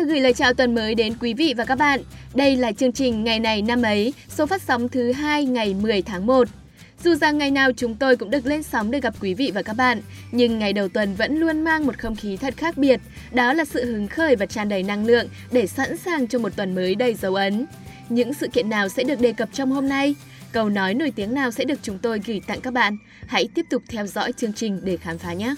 được gửi lời chào tuần mới đến quý vị và các bạn. Đây là chương trình Ngày này năm ấy, số phát sóng thứ hai ngày 10 tháng 1. Dù rằng ngày nào chúng tôi cũng được lên sóng để gặp quý vị và các bạn, nhưng ngày đầu tuần vẫn luôn mang một không khí thật khác biệt. Đó là sự hứng khởi và tràn đầy năng lượng để sẵn sàng cho một tuần mới đầy dấu ấn. Những sự kiện nào sẽ được đề cập trong hôm nay? Câu nói nổi tiếng nào sẽ được chúng tôi gửi tặng các bạn? Hãy tiếp tục theo dõi chương trình để khám phá nhé!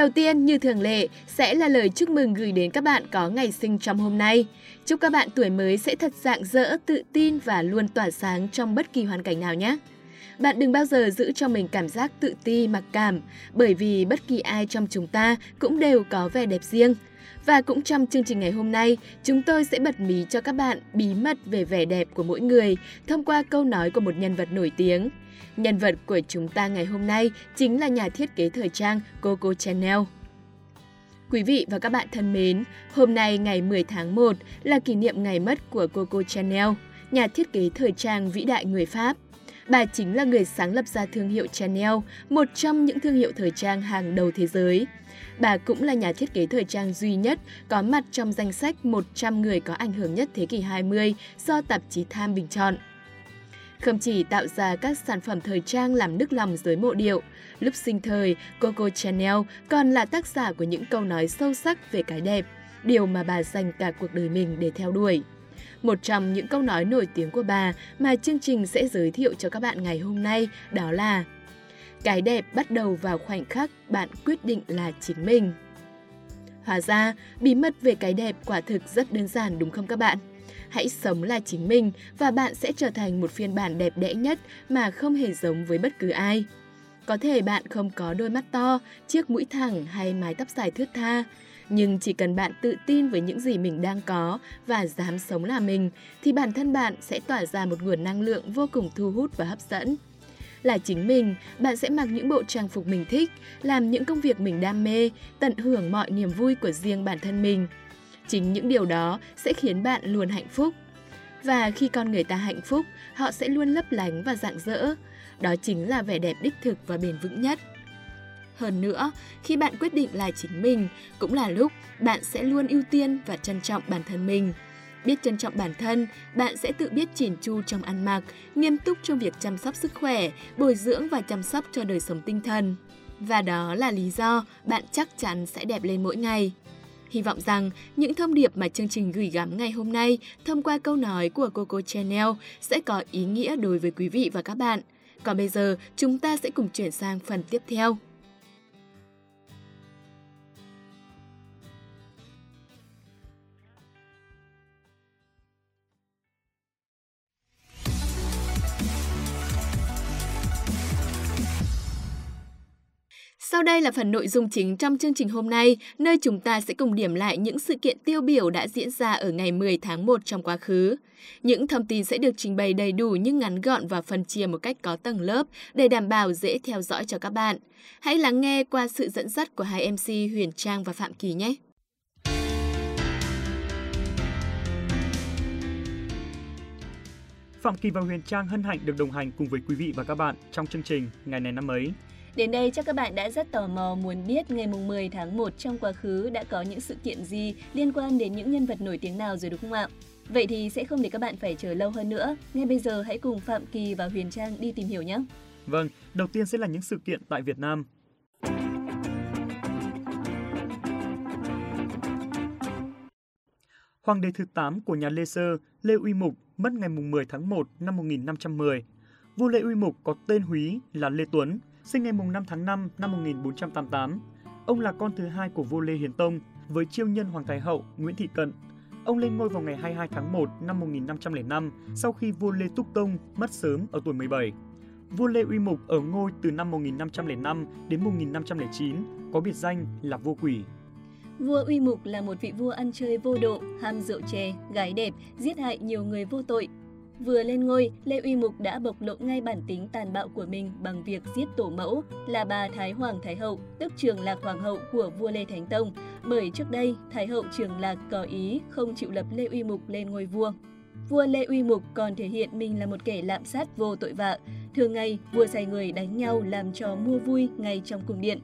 Đầu tiên, như thường lệ, sẽ là lời chúc mừng gửi đến các bạn có ngày sinh trong hôm nay. Chúc các bạn tuổi mới sẽ thật dạng dỡ, tự tin và luôn tỏa sáng trong bất kỳ hoàn cảnh nào nhé. Bạn đừng bao giờ giữ cho mình cảm giác tự ti, mặc cảm, bởi vì bất kỳ ai trong chúng ta cũng đều có vẻ đẹp riêng. Và cũng trong chương trình ngày hôm nay, chúng tôi sẽ bật mí cho các bạn bí mật về vẻ đẹp của mỗi người thông qua câu nói của một nhân vật nổi tiếng. Nhân vật của chúng ta ngày hôm nay chính là nhà thiết kế thời trang Coco Chanel. Quý vị và các bạn thân mến, hôm nay ngày 10 tháng 1 là kỷ niệm ngày mất của Coco Chanel, nhà thiết kế thời trang vĩ đại người Pháp. Bà chính là người sáng lập ra thương hiệu Chanel, một trong những thương hiệu thời trang hàng đầu thế giới. Bà cũng là nhà thiết kế thời trang duy nhất có mặt trong danh sách 100 người có ảnh hưởng nhất thế kỷ 20 do tạp chí Time bình chọn. Không chỉ tạo ra các sản phẩm thời trang làm nức lòng giới mộ điệu, lúc sinh thời, Coco Chanel còn là tác giả của những câu nói sâu sắc về cái đẹp, điều mà bà dành cả cuộc đời mình để theo đuổi. Một trong những câu nói nổi tiếng của bà mà chương trình sẽ giới thiệu cho các bạn ngày hôm nay đó là Cái đẹp bắt đầu vào khoảnh khắc bạn quyết định là chính mình. Hóa ra, bí mật về cái đẹp quả thực rất đơn giản đúng không các bạn? Hãy sống là chính mình và bạn sẽ trở thành một phiên bản đẹp đẽ nhất mà không hề giống với bất cứ ai. Có thể bạn không có đôi mắt to, chiếc mũi thẳng hay mái tóc dài thướt tha, nhưng chỉ cần bạn tự tin với những gì mình đang có và dám sống là mình, thì bản thân bạn sẽ tỏa ra một nguồn năng lượng vô cùng thu hút và hấp dẫn. Là chính mình, bạn sẽ mặc những bộ trang phục mình thích, làm những công việc mình đam mê, tận hưởng mọi niềm vui của riêng bản thân mình. Chính những điều đó sẽ khiến bạn luôn hạnh phúc. Và khi con người ta hạnh phúc, họ sẽ luôn lấp lánh và rạng rỡ. Đó chính là vẻ đẹp đích thực và bền vững nhất. Hơn nữa, khi bạn quyết định là chính mình, cũng là lúc bạn sẽ luôn ưu tiên và trân trọng bản thân mình. Biết trân trọng bản thân, bạn sẽ tự biết chỉn chu trong ăn mặc, nghiêm túc trong việc chăm sóc sức khỏe, bồi dưỡng và chăm sóc cho đời sống tinh thần. Và đó là lý do bạn chắc chắn sẽ đẹp lên mỗi ngày. Hy vọng rằng những thông điệp mà chương trình gửi gắm ngày hôm nay thông qua câu nói của Coco Chanel sẽ có ý nghĩa đối với quý vị và các bạn. Còn bây giờ, chúng ta sẽ cùng chuyển sang phần tiếp theo. Sau đây là phần nội dung chính trong chương trình hôm nay, nơi chúng ta sẽ cùng điểm lại những sự kiện tiêu biểu đã diễn ra ở ngày 10 tháng 1 trong quá khứ. Những thông tin sẽ được trình bày đầy đủ nhưng ngắn gọn và phân chia một cách có tầng lớp để đảm bảo dễ theo dõi cho các bạn. Hãy lắng nghe qua sự dẫn dắt của hai MC Huyền Trang và Phạm Kỳ nhé. Phạm Kỳ và Huyền Trang hân hạnh được đồng hành cùng với quý vị và các bạn trong chương trình Ngày này năm ấy Đến đây chắc các bạn đã rất tò mò muốn biết ngày mùng 10 tháng 1 trong quá khứ đã có những sự kiện gì liên quan đến những nhân vật nổi tiếng nào rồi đúng không ạ? Vậy thì sẽ không để các bạn phải chờ lâu hơn nữa. Ngay bây giờ hãy cùng Phạm Kỳ và Huyền Trang đi tìm hiểu nhé. Vâng, đầu tiên sẽ là những sự kiện tại Việt Nam. Hoàng đế thứ 8 của nhà Lê Sơ, Lê Uy Mục, mất ngày 10 tháng 1 năm 1510. Vua Lê Uy Mục có tên húy là Lê Tuấn, sinh ngày 5 tháng 5 năm 1488. Ông là con thứ hai của vua Lê Hiền Tông với chiêu nhân Hoàng Thái Hậu Nguyễn Thị Cận. Ông lên ngôi vào ngày 22 tháng 1 năm 1505 sau khi vua Lê Túc Tông mất sớm ở tuổi 17. Vua Lê Uy Mục ở ngôi từ năm 1505 đến 1509, có biệt danh là vua quỷ. Vua Uy Mục là một vị vua ăn chơi vô độ, ham rượu chè, gái đẹp, giết hại nhiều người vô tội. Vừa lên ngôi, Lê Uy Mục đã bộc lộ ngay bản tính tàn bạo của mình bằng việc giết tổ mẫu là bà Thái Hoàng Thái Hậu, tức Trường Lạc Hoàng hậu của vua Lê Thánh Tông, bởi trước đây Thái Hậu Trường Lạc có ý không chịu lập Lê Uy Mục lên ngôi vua. Vua Lê Uy Mục còn thể hiện mình là một kẻ lạm sát vô tội vạ. Thường ngày, vua sai người đánh nhau làm trò mua vui ngay trong cung điện.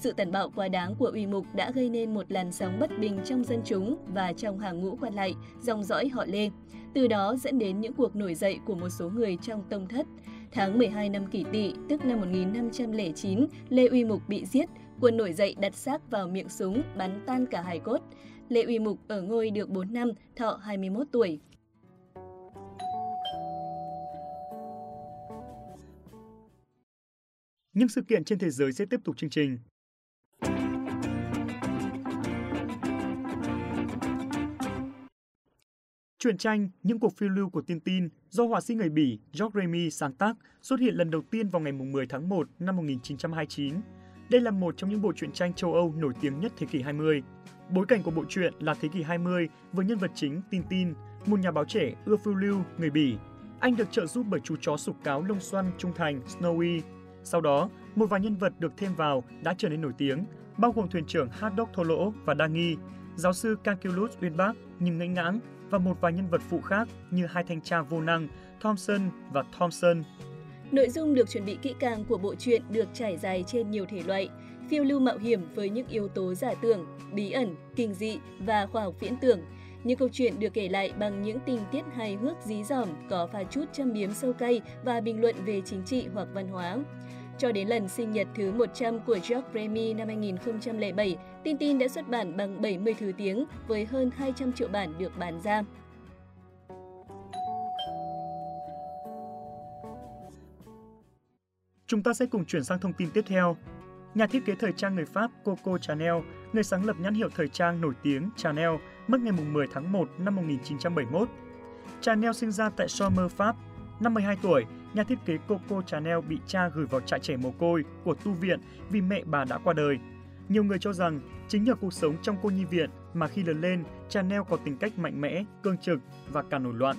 Sự tàn bạo quá đáng của Uy Mục đã gây nên một làn sóng bất bình trong dân chúng và trong hàng ngũ quan lại, dòng dõi họ Lê. Từ đó dẫn đến những cuộc nổi dậy của một số người trong tông thất. Tháng 12 năm kỷ tỵ, tức năm 1509, Lê Uy Mục bị giết, quân nổi dậy đặt xác vào miệng súng, bắn tan cả hài cốt. Lê Uy Mục ở ngôi được 4 năm, thọ 21 tuổi. Những sự kiện trên thế giới sẽ tiếp tục chương trình. Truyện tranh Những cuộc phiêu lưu của tiên tin do họa sĩ người Bỉ Georges Remy sáng tác xuất hiện lần đầu tiên vào ngày 10 tháng 1 năm 1929. Đây là một trong những bộ truyện tranh châu Âu nổi tiếng nhất thế kỷ 20. Bối cảnh của bộ truyện là thế kỷ 20 với nhân vật chính Tintin, một nhà báo trẻ ưa phiêu lưu người Bỉ. Anh được trợ giúp bởi chú chó sục cáo lông xoăn trung thành Snowy. Sau đó, một vài nhân vật được thêm vào đã trở nên nổi tiếng, bao gồm thuyền trưởng Haddock Thô Lỗ và Đa Nghi, giáo sư Calculus Uyên Bác nhưng ngẫy ngãng và một vài nhân vật phụ khác như hai thanh tra vô năng Thompson và Thompson. Nội dung được chuẩn bị kỹ càng của bộ truyện được trải dài trên nhiều thể loại, phiêu lưu mạo hiểm với những yếu tố giả tưởng, bí ẩn, kinh dị và khoa học viễn tưởng. Những câu chuyện được kể lại bằng những tình tiết hài hước dí dỏm, có pha chút châm biếm sâu cay và bình luận về chính trị hoặc văn hóa. Cho đến lần sinh nhật thứ 100 của George Remy năm 2007, Tintin đã xuất bản bằng 70 thứ tiếng với hơn 200 triệu bản được bán ra. Chúng ta sẽ cùng chuyển sang thông tin tiếp theo. Nhà thiết kế thời trang người Pháp Coco Chanel, người sáng lập nhãn hiệu thời trang nổi tiếng Chanel, mất ngày 10 tháng 1 năm 1971. Chanel sinh ra tại Somme, Pháp. Năm 12 tuổi, nhà thiết kế Coco Chanel bị cha gửi vào trại trẻ mồ côi của tu viện vì mẹ bà đã qua đời. Nhiều người cho rằng chính nhờ cuộc sống trong cô nhi viện mà khi lớn lên, Chanel có tính cách mạnh mẽ, cương trực và cả nổi loạn.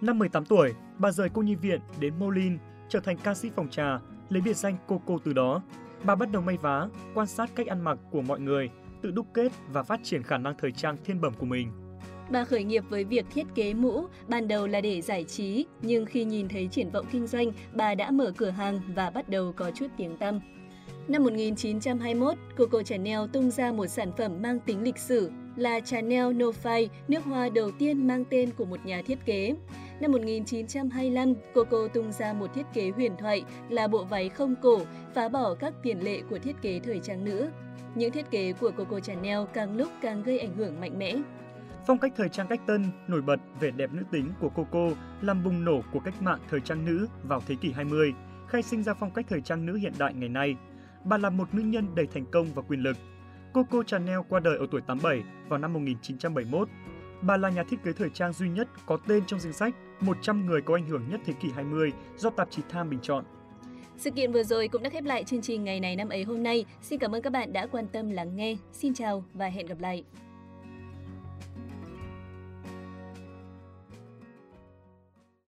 Năm 18 tuổi, bà rời cô nhi viện đến Molin, trở thành ca sĩ phòng trà, lấy biệt danh Coco từ đó. Bà bắt đầu may vá, quan sát cách ăn mặc của mọi người, tự đúc kết và phát triển khả năng thời trang thiên bẩm của mình. Bà khởi nghiệp với việc thiết kế mũ, ban đầu là để giải trí, nhưng khi nhìn thấy triển vọng kinh doanh, bà đã mở cửa hàng và bắt đầu có chút tiếng tăm. Năm 1921, Coco Chanel tung ra một sản phẩm mang tính lịch sử là Chanel No Fai, nước hoa đầu tiên mang tên của một nhà thiết kế. Năm 1925, Coco tung ra một thiết kế huyền thoại là bộ váy không cổ, phá bỏ các tiền lệ của thiết kế thời trang nữ. Những thiết kế của Coco Chanel càng lúc càng gây ảnh hưởng mạnh mẽ. Phong cách thời trang cách tân, nổi bật vẻ đẹp nữ tính của Coco làm bùng nổ của cách mạng thời trang nữ vào thế kỷ 20, khai sinh ra phong cách thời trang nữ hiện đại ngày nay. Bà là một nữ nhân đầy thành công và quyền lực. Coco Chanel qua đời ở tuổi 87 vào năm 1971. Bà là nhà thiết kế thời trang duy nhất có tên trong danh sách 100 người có ảnh hưởng nhất thế kỷ 20 do tạp chí Time bình chọn. Sự kiện vừa rồi cũng đã khép lại chương trình ngày này năm ấy hôm nay. Xin cảm ơn các bạn đã quan tâm lắng nghe. Xin chào và hẹn gặp lại.